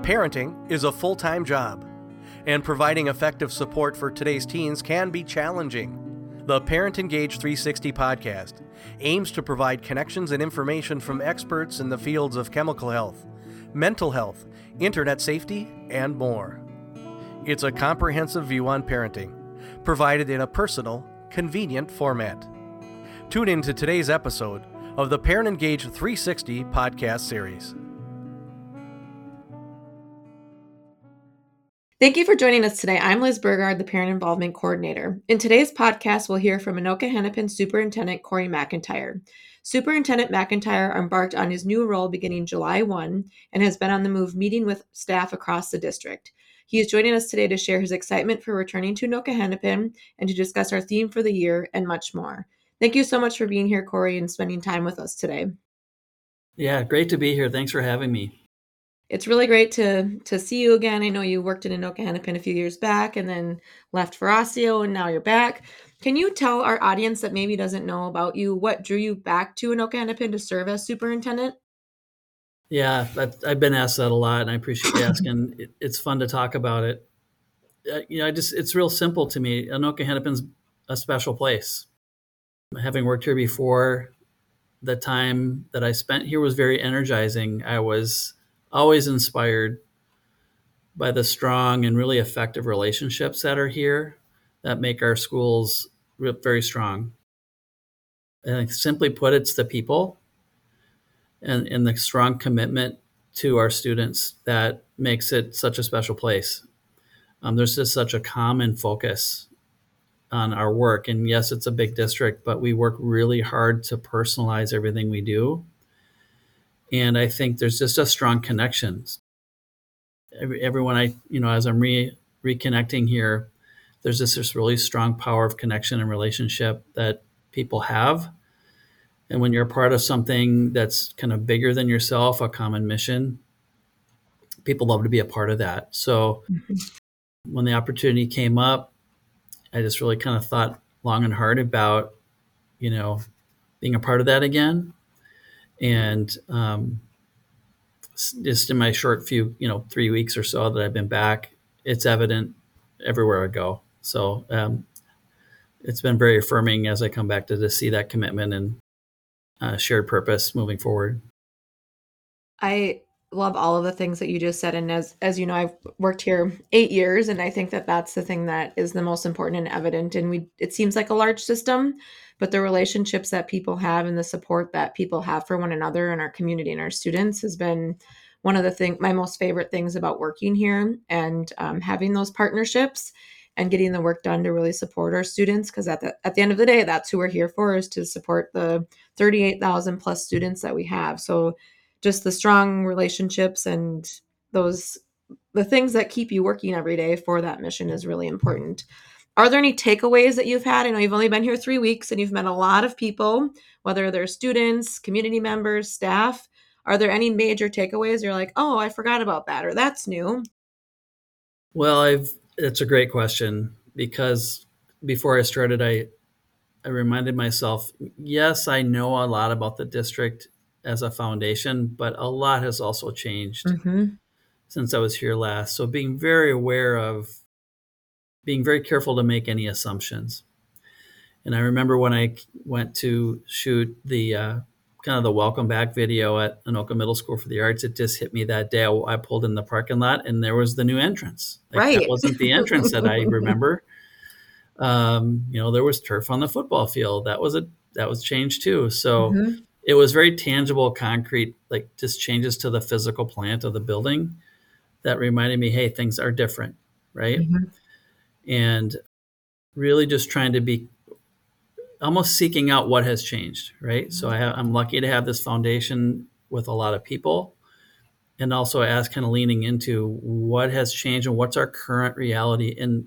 Parenting is a full time job, and providing effective support for today's teens can be challenging. The Parent Engage 360 podcast aims to provide connections and information from experts in the fields of chemical health, mental health, internet safety, and more. It's a comprehensive view on parenting, provided in a personal, convenient format. Tune in to today's episode of the Parent Engage 360 podcast series. Thank you for joining us today. I'm Liz Burgard, the Parent Involvement Coordinator. In today's podcast, we'll hear from Anoka Hennepin Superintendent Cory McIntyre. Superintendent McIntyre embarked on his new role beginning July 1 and has been on the move meeting with staff across the district. He is joining us today to share his excitement for returning to Anoka Hennepin and to discuss our theme for the year and much more. Thank you so much for being here, Cory, and spending time with us today. Yeah, great to be here. Thanks for having me it's really great to to see you again. I know you worked in Anoka Hennepin a few years back and then left for Osseo and now you're back. Can you tell our audience that maybe doesn't know about you what drew you back to Anoka Hennepin to serve as superintendent? Yeah, I've been asked that a lot, and I appreciate you asking. it's fun to talk about it. Uh, you know, I just it's real simple to me. Anoka Hennepin's a special place. Having worked here before, the time that I spent here was very energizing. I was always inspired by the strong and really effective relationships that are here that make our schools very strong. And simply put, it's the people and, and the strong commitment to our students that makes it such a special place. Um, there's just such a common focus on our work. And yes, it's a big district, but we work really hard to personalize everything we do and I think there's just a strong connections. Every, everyone I, you know, as I'm re, reconnecting here, there's just this really strong power of connection and relationship that people have. And when you're a part of something that's kind of bigger than yourself, a common mission, people love to be a part of that. So mm-hmm. when the opportunity came up, I just really kind of thought long and hard about, you know, being a part of that again and um, just in my short few, you know, three weeks or so that I've been back, it's evident everywhere I go. So um, it's been very affirming as I come back to, to see that commitment and uh, shared purpose moving forward. I love all of the things that you just said and as as you know I've worked here 8 years and I think that that's the thing that is the most important and evident and we it seems like a large system but the relationships that people have and the support that people have for one another in our community and our students has been one of the thing my most favorite things about working here and um, having those partnerships and getting the work done to really support our students because at the at the end of the day that's who we're here for is to support the 38,000 plus students that we have. So just the strong relationships and those the things that keep you working every day for that mission is really important are there any takeaways that you've had? I know you've only been here three weeks and you've met a lot of people, whether they're students, community members, staff. Are there any major takeaways? You're like, oh, I forgot about that, or that's new. Well, I've it's a great question because before I started, I I reminded myself, yes, I know a lot about the district as a foundation, but a lot has also changed mm-hmm. since I was here last. So being very aware of being very careful to make any assumptions. And I remember when I went to shoot the uh, kind of the welcome back video at Anoka Middle School for the Arts, it just hit me that day. I, I pulled in the parking lot and there was the new entrance. Like, right. That wasn't the entrance that I remember. Um, you know, there was turf on the football field. That was a that was changed too. So mm-hmm. it was very tangible, concrete, like just changes to the physical plant of the building that reminded me, hey, things are different, right? Mm-hmm and really just trying to be almost seeking out what has changed, right? Mm-hmm. So I have, I'm lucky to have this foundation with a lot of people, and also as kind of leaning into what has changed and what's our current reality. And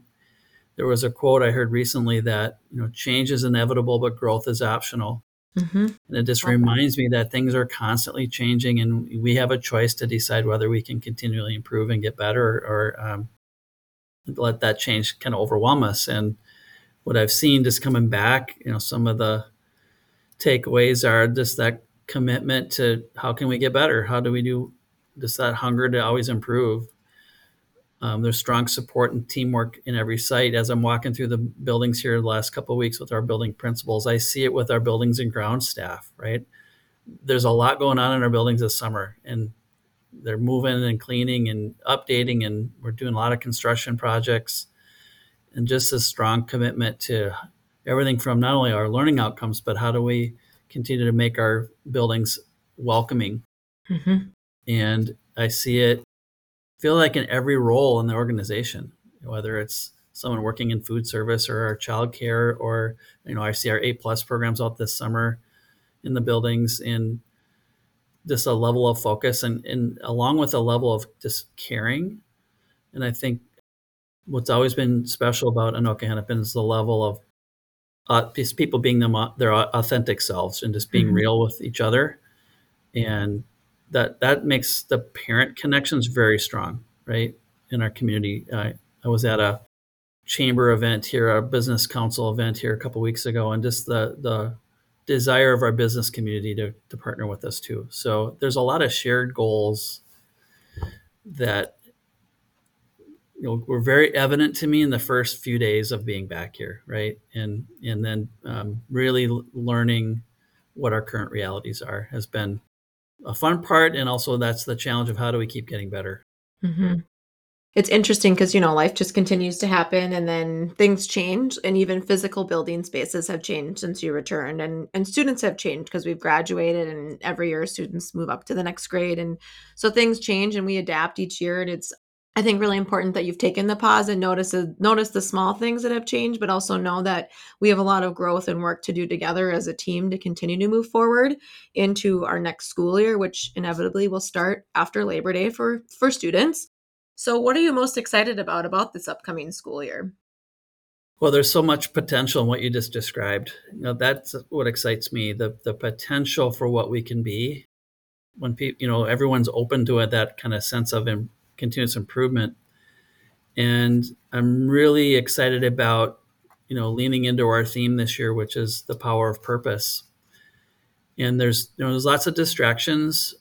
there was a quote I heard recently that you know change is inevitable, but growth is optional. Mm-hmm. And it just okay. reminds me that things are constantly changing, and we have a choice to decide whether we can continually improve and get better, or, or um, let that change kind of overwhelm us. And what I've seen just coming back, you know, some of the takeaways are just that commitment to how can we get better? How do we do just that hunger to always improve. Um, there's strong support and teamwork in every site. As I'm walking through the buildings here the last couple of weeks with our building principals, I see it with our buildings and ground staff. Right, there's a lot going on in our buildings this summer, and they're moving and cleaning and updating, and we're doing a lot of construction projects, and just a strong commitment to everything from not only our learning outcomes, but how do we continue to make our buildings welcoming. Mm-hmm. And I see it feel like in every role in the organization, whether it's someone working in food service or our childcare, or you know, I see our A plus programs out this summer in the buildings, and just a level of focus, and, and along with a level of just caring. And I think what's always been special about Anoka Hennepin is the level of uh, just people being them their authentic selves and just being mm-hmm. real with each other, and that that makes the parent connections very strong, right? In our community, I I was at a chamber event here, a business council event here a couple weeks ago, and just the the desire of our business community to, to partner with us too. So there's a lot of shared goals that you know were very evident to me in the first few days of being back here, right? And and then um, really learning what our current realities are has been a fun part, and also that's the challenge of how do we keep getting better. Mm-hmm it's interesting because you know life just continues to happen and then things change and even physical building spaces have changed since you returned and and students have changed because we've graduated and every year students move up to the next grade and so things change and we adapt each year and it's I think really important that you've taken the pause and notice notice the small things that have changed, but also know that we have a lot of growth and work to do together as a team to continue to move forward into our next school year, which inevitably will start after Labor Day for for students. So, what are you most excited about about this upcoming school year? Well, there's so much potential in what you just described. You know, that's what excites me the the potential for what we can be when people, you know, everyone's open to it, that kind of sense of continuous improvement. And I'm really excited about, you know, leaning into our theme this year, which is the power of purpose. And there's, you know, there's lots of distractions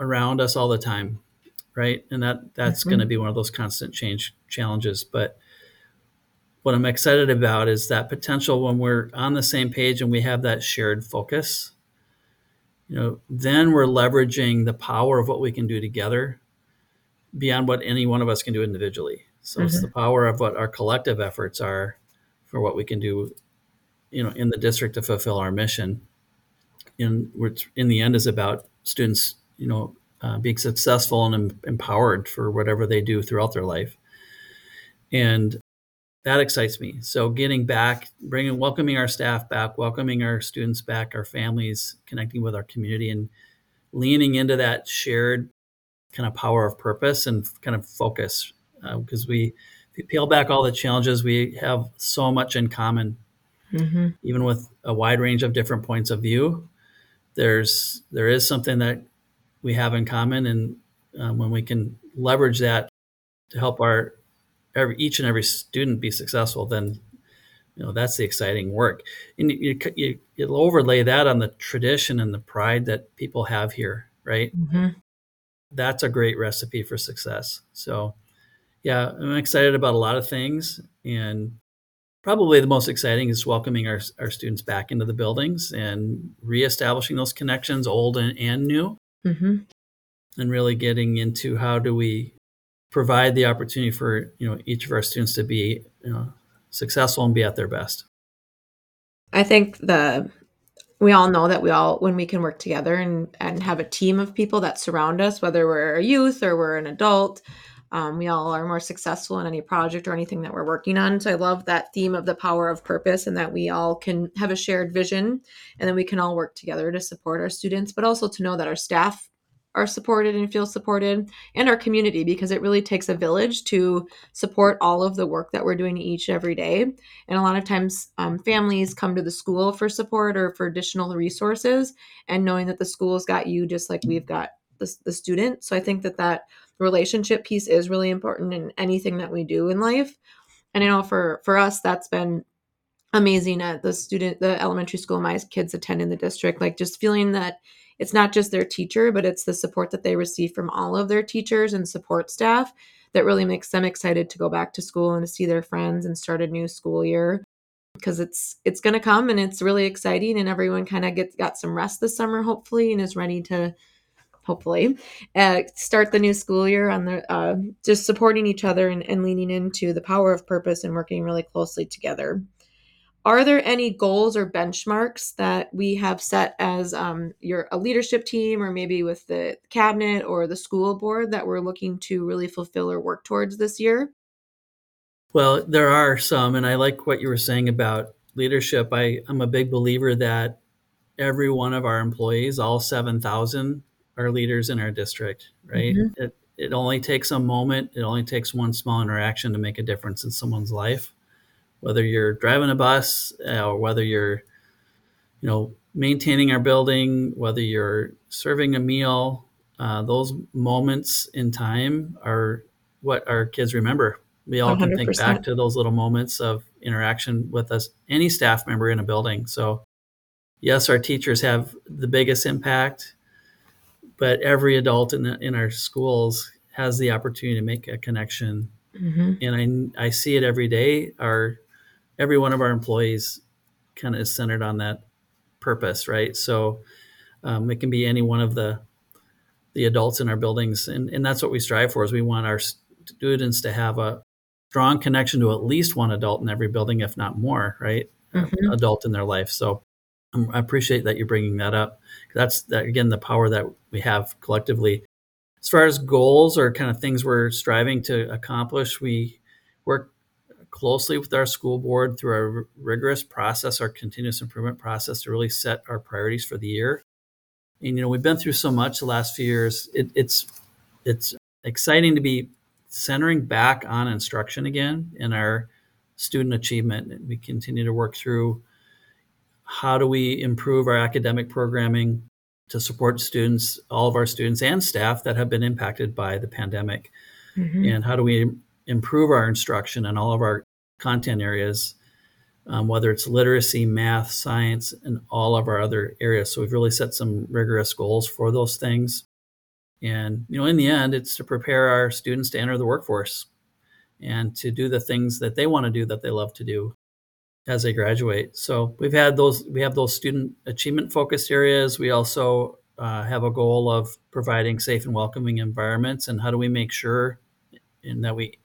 around us all the time right? And that that's mm-hmm. going to be one of those constant change challenges. But what I'm excited about is that potential when we're on the same page and we have that shared focus. You know, then we're leveraging the power of what we can do together beyond what any one of us can do individually. So mm-hmm. it's the power of what our collective efforts are for what we can do, you know, in the district to fulfill our mission. In which, in the end, is about students, you know, uh, being successful and em- empowered for whatever they do throughout their life. And that excites me. So getting back, bringing, welcoming our staff back, welcoming our students back, our families, connecting with our community, and leaning into that shared kind of power of purpose and kind of focus. Because uh, we peel back all the challenges, we have so much in common. Mm-hmm. Even with a wide range of different points of view, there's there is something that we have in common, and um, when we can leverage that to help our every each and every student be successful, then you know that's the exciting work. And you, you, you overlay that on the tradition and the pride that people have here, right? Mm-hmm. That's a great recipe for success. So, yeah, I'm excited about a lot of things, and probably the most exciting is welcoming our, our students back into the buildings and reestablishing those connections, old and, and new mm-hmm. and really getting into how do we provide the opportunity for you know each of our students to be you know, successful and be at their best. I think the we all know that we all when we can work together and and have a team of people that surround us, whether we're a youth or we're an adult, um, we all are more successful in any project or anything that we're working on. So I love that theme of the power of purpose and that we all can have a shared vision and then we can all work together to support our students, but also to know that our staff are supported and feel supported and our community because it really takes a village to support all of the work that we're doing each every day and a lot of times um, families come to the school for support or for additional resources and knowing that the school's got you just like we've got the, the student so i think that that relationship piece is really important in anything that we do in life. And you know for for us that's been amazing at the student the elementary school my kids attend in the district like just feeling that it's not just their teacher, but it's the support that they receive from all of their teachers and support staff that really makes them excited to go back to school and to see their friends and start a new school year. Because it's it's going to come and it's really exciting and everyone kind of gets got some rest this summer hopefully and is ready to hopefully uh, start the new school year on the uh, just supporting each other and, and leaning into the power of purpose and working really closely together. Are there any goals or benchmarks that we have set as um, your a leadership team or maybe with the cabinet or the school board that we're looking to really fulfill or work towards this year? Well there are some and i like what you were saying about leadership. I, i'm a big believer that every one of our employees all 7000 are leaders in our district right mm-hmm. it, it only takes a moment it only takes one small interaction to make a difference in someone's life whether you're driving a bus uh, or whether you're, you know, maintaining our building, whether you're serving a meal, uh, those moments in time are what our kids remember. We all 100%. can think back to those little moments of interaction with us, any staff member in a building. So, yes, our teachers have the biggest impact, but every adult in, the, in our schools has the opportunity to make a connection. Mm-hmm. And I, I see it every day. Our every one of our employees kind of is centered on that purpose, right? So um, it can be any one of the the adults in our buildings, and, and that's what we strive for. Is we want our students to have a strong connection to at least one adult in every building, if not more, right? Mm-hmm. adult in their life. So Um, I appreciate that you're bringing that up. That's that, again the power that we have collectively. As far as goals or kind of things we're striving to accomplish, we work closely with our school board through our rigorous process, our continuous improvement process to really set our priorities for the year. And you know, we've been through so much the last few years. It, it's it's exciting to be centering back on instruction again and our student achievement. We continue to work through how do we improve our academic programming to support students, all of our students and staff that have been impacted by the pandemic, mm-hmm. and how do we improve our instruction in all of our content areas, um, whether it's literacy, math, science, and all of our other areas. So we've really set some rigorous goals for those things. And, you know, in the end, it's to prepare our students to enter the workforce and to do the things that they want to do that they love to do as they graduate. So we've had those, we have those student achievement focused areas. We also uh, have a goal of providing safe and welcoming environments. And how do we make sure and that we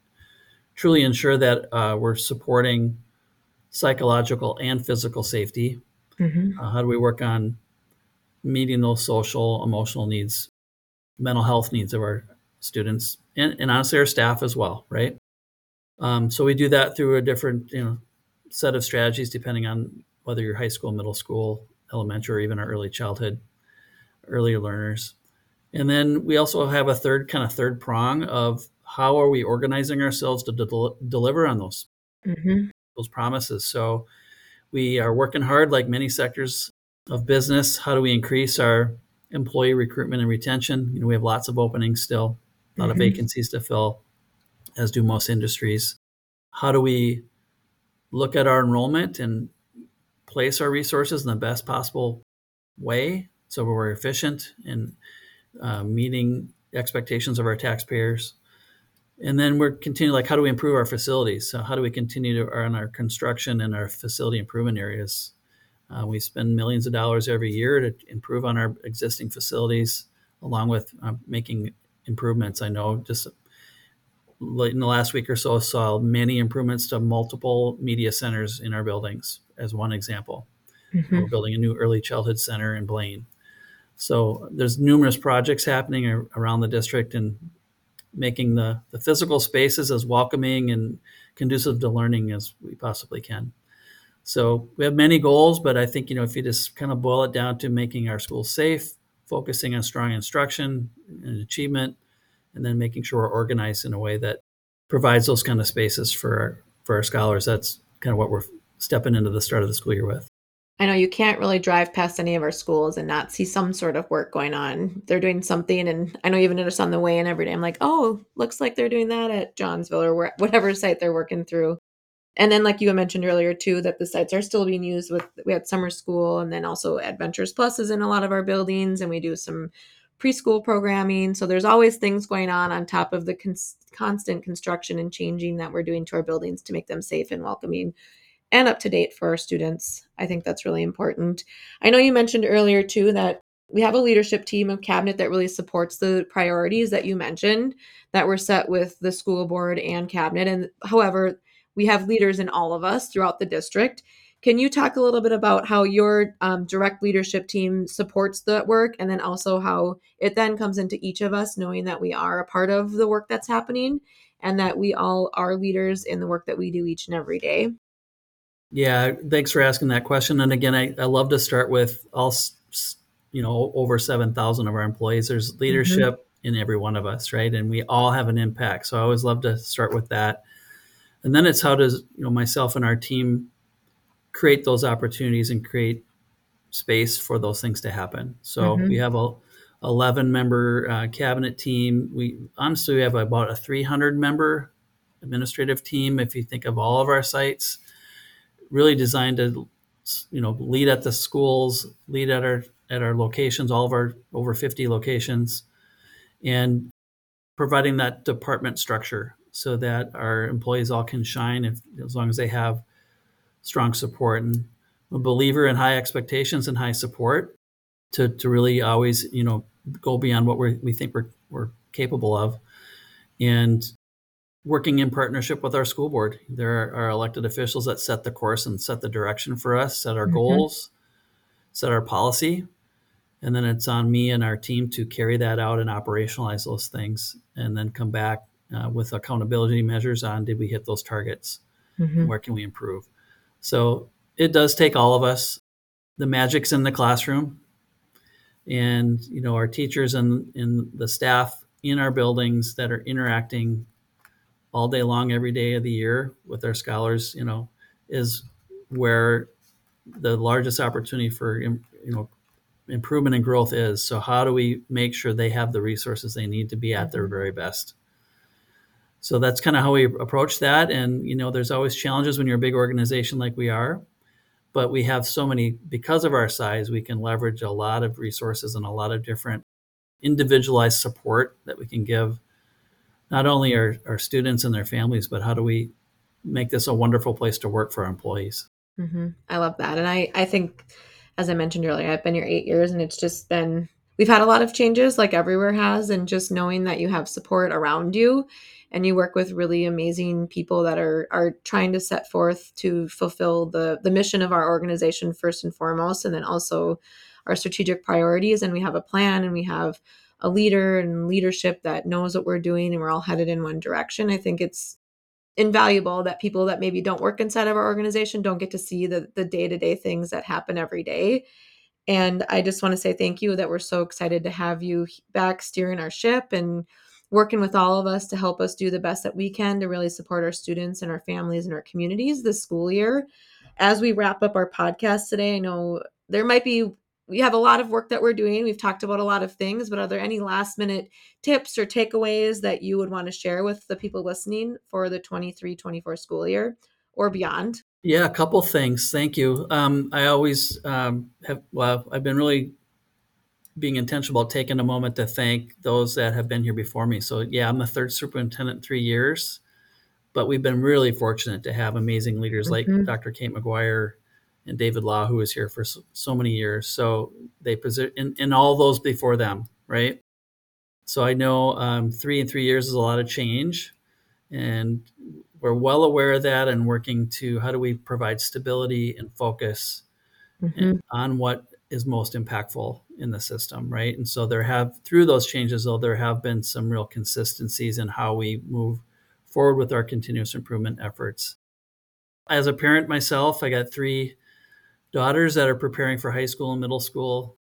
truly ensure that uh, we're supporting psychological and physical safety. Mm-hmm. Uh, how do we work on meeting those social, emotional needs, mental health needs of our students, and, and honestly our staff as well, right? Um, so we do that through a different, you know, set of strategies depending on whether you're high school, middle school, elementary, or even our early childhood, earlier learners. And then we also have a third kind of third prong of how are we organizing ourselves to de- deliver on those mm-hmm. those promises? So we are working hard, like many sectors of business. How do we increase our employee recruitment and retention? You know, we have lots of openings still, a lot mm-hmm. of vacancies to fill, as do most industries. How do we look at our enrollment and place our resources in the best possible way so we're efficient in uh, meeting expectations of our taxpayers? and then we're continuing like how do we improve our facilities? So how do we continue to on our construction and our facility improvement areas? Uh, we spend millions of dollars every year to improve on our existing facilities along with uh, making improvements. I know just in the last week or so saw many improvements to multiple media centers in our buildings as one example mm-hmm. we're building a new early childhood center in blaine so there's numerous projects happening around the district and making the, the physical spaces as welcoming and conducive to learning as we possibly can. So we have many goals, but I think you know if you just kind of boil it down to making our schools safe, focusing on strong instruction and achievement, and then making sure we're organized in a way that provides those kind of spaces for our, for our scholars. That's kind of what we're stepping into the start of the school year with. I know you can't really drive past any of our schools and not see some sort of work going on. They're doing something, and I know even notice on the way in every day. I'm like, oh, looks like they're doing that at Johnsville or whatever site they're working through. and then like you mentioned earlier too that the sites are still being used with we had summer school and then also adventures plus is in a lot of our buildings and we do some preschool programming. So there's always things going on on top of the cons- constant construction and changing that we're doing to our buildings to make them safe and welcoming and up to date for our students. I think that's really important. I know you mentioned earlier too that we have a leadership team of cabinet that really supports the priorities that you mentioned that were set with the school board and cabinet. And however we have leaders in all of us throughout the district can you talk a little bit about how your um, direct leadership team supports the work and then also how it then comes into each of us knowing that we are a part of the work that's happening and that we all are leaders in the work that we do each and every day? Yeah thanks for asking that question. And again i, I love to start with all you know over 7000 of our employees. There's mm-hmm. leadership mm-hmm. in every one of us right? And we all have an impact. So i always love to start with that. And then it's how does you know myself and our team create those opportunities and create space for those things to happen. So mm-hmm. we have a 11 member uh, cabinet team. We honestly we have about a 300 member administrative team if you think of all of our sites. Really designed to you know lead at the schools lead at our at our locations, all of our over 50 locations, and providing that department structure so that our employees all can shine if, as long as they have strong support. And I'm a believer in high expectations and high support to, to really always, you know, go beyond what we we think we're, we're capable of. And working in partnership with our school board. There are, elected officials that set the course and set the direction for us, set our mm-hmm. goals, set our policy and then it's on me and our team to carry that out and operationalize those things and then come back uh, with accountability measures on did we hit those targets mm-hmm. where can we improve so it does take all of us the magic's in the classroom and you know our teachers and, and the staff in our buildings that are interacting all day long every day of the year with our scholars you know is where the largest opportunity for you know improvement and growth is. So how do we make sure they have the resources they need to be at their mm-hmm. very best? So that's kind of how we approach that. And you know, there's always challenges when you're a big organization like we are, but we have so many because of our size, we can leverage a lot of resources and a lot of different individualized support that we can give not only our, our students and their families, but how do we make this a wonderful place to work for our employees? Mm-hmm. I love that. And I, I think as I mentioned earlier, I've been here eight years and it's just been, we've had a lot of changes like everywhere has. And just knowing that you have support around you and you work with really amazing people that are, are trying to set forth to fulfill the, the mission of our organization first and foremost, and then also our strategic priorities. And we have a plan and we have a leader and leadership that knows what we're doing and we're all headed in one direction. I think it's invaluable that people that maybe don't work inside of our organization don't get to see the the day-to-day things that happen every day and i just want to say thank you that we're so excited to have you back steering our ship and working with all of us to help us do the best that we can to really support our students and our families and our communities this school year as we wrap up our podcast today i know there might be we have a lot of work that we're doing. We've talked about a lot of things, but are there any last minute tips or takeaways that you would want to share with the people listening for the 23 24 school year or beyond? Yeah, a couple things. Thank you. Um, I always um, have, well, I've been really being intentional about taking a moment to thank those that have been here before me. So, yeah, I'm the third superintendent in three years, but we've been really fortunate to have amazing leaders mm-hmm. like Dr. Kate McGuire and David Law, who was here for so, so many years. So they position in, in all those before them, right? So I know um, three and three years is a lot of change, and we're well aware of that and working to how do we provide stability and focus mm-hmm. on what is most impactful in the system, right? And so there have through those changes, though, there have been some real consistencies in how we move forward with our continuous improvement efforts. As a parent myself, I got three daughters that are preparing for high school and middle school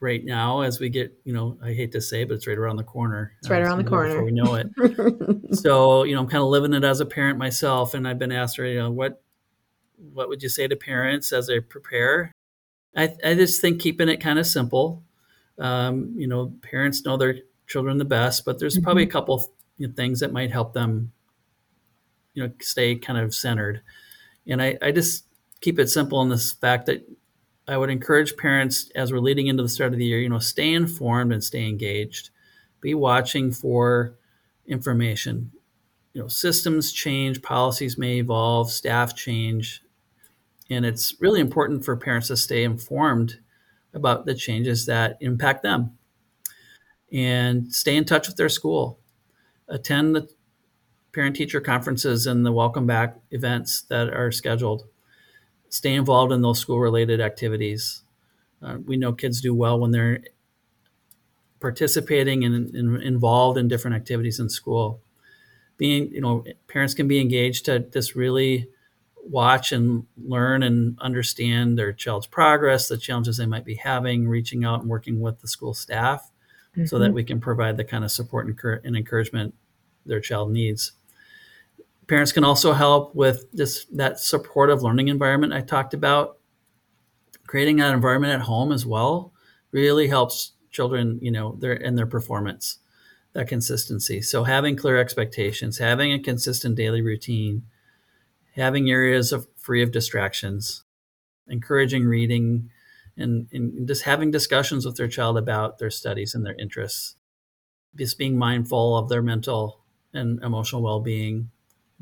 right now as we get you know i hate to say but it's right around the corner. It's right uh, around the corner before we know it. So you know i'm kind of living it as a parent myself and i've been asked you know what what would you say to parents as they prepare? I, I just think keeping it kind of simple. Um, you know parents know their children the best but there's mm-hmm. probably a couple you know, things that might help them you know stay kind of centered. And I, I just keep it simple in this fact that I would encourage parents as we're leading into the start of the year, you know, stay informed and stay engaged. Be watching for information. You know, systems change, policies may evolve, staff change, and it's really important for parents to stay informed about the changes that impact them and stay in touch with their school. Attend the parent teacher conferences and the welcome back events that are scheduled. Stay involved in those school related activities. Uh, we know kids do well when they're participating and, and, involved in different activities in school. Being, you know, parents can be engaged to just really watch and learn and understand their child's progress, the challenges they might be having, reaching out and working with the school staff mm-hmm. so that mm-hmm. we can provide the kind of support and, encouragement their child needs. Parents can also help with this that supportive learning environment I talked about. Creating that environment at home as well really helps children, you know, their and their performance, that consistency. So having clear expectations, having a consistent daily routine, having areas of free of distractions, encouraging reading, and, and just having discussions with their child about their studies and their interests. Just being mindful of their mental and emotional well-being, being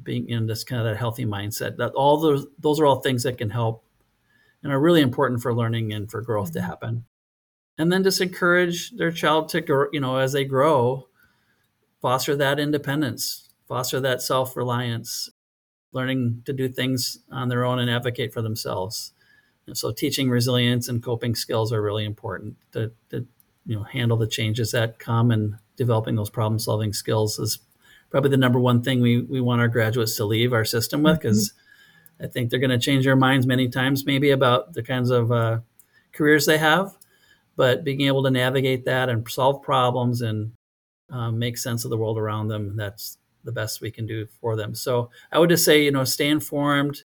in this kind of that healthy mindset. That all those those are all things that can help and are really important for learning and for growth mm-hmm. to happen. And then just encourage their child to grow, you know, as they grow, foster that independence, foster that self-reliance, learning to do things on their own and advocate for themselves. And so teaching resilience and coping skills are really important to, to you know handle the changes that come and developing those problem solving skills is probably the number one thing we, we want our graduates to leave our system with because mm-hmm. I think they're going to change their minds many times maybe about the kinds of uh, careers they have, but being able to navigate that and solve problems and um, make sense of the world around them that's the best we can do for them. So I would just say, you know, stay informed,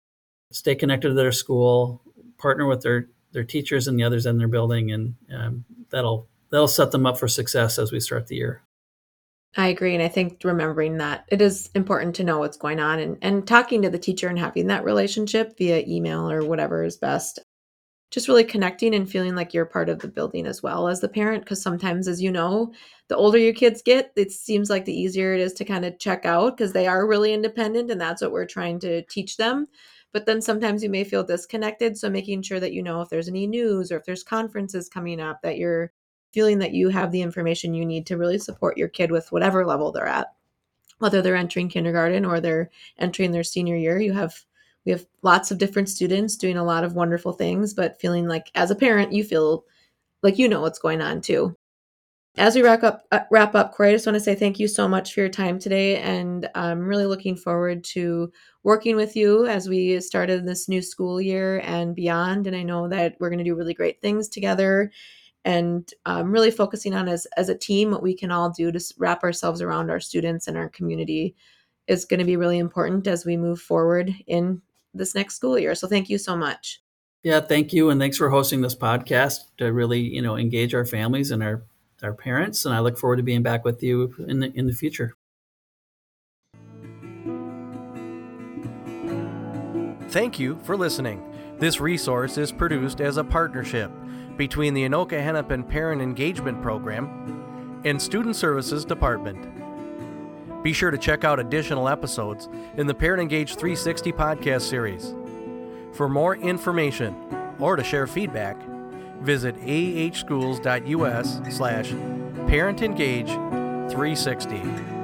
stay connected to their school, partner with their their teachers and the others in their building, and um, that'll that'll set them up for success as we start the year. I agree, and I think remembering that it is important to know what's going on and and talking to the teacher and having that relationship via email or whatever is best. Just really connecting and feeling like you're part of the building as well as the parent because sometimes as you know the older your kids get it seems like the easier it is to kind of check out because they are really independent and that's what we're trying to teach them. But then sometimes you may feel disconnected so making sure that you know if there's any news or if there's conferences coming up that you're feeling that you have the information you need to really support your kid with whatever level they're at. Whether they're entering kindergarten or they're entering their senior year you have we have lots of different students doing a lot of wonderful things but feeling like as a parent you feel like you know what's going on too. As we wrap up uh, wrap up cory i just want to say thank you so much for your time today and i'm really looking forward to working with you as we started this new school year and beyond and i know that we're going to do really great things together and um, really focusing on as as a team what we can all do to wrap ourselves around our students and our community is going to be really important as we move forward in this next school year. So thank you so much. Yeah, thank you, and thanks for hosting this podcast to really, you know, engage our families and our our parents. And I look forward to being back with you in the in the future. Thank you for listening. This resource is produced as a partnership between the Anoka Hennepin Parent Engagement Program and Student Services Department. Be sure to check out additional episodes in the Parent Engage 360 podcast series. For more information or to share feedback, visit ahschools.us slash parentengage360.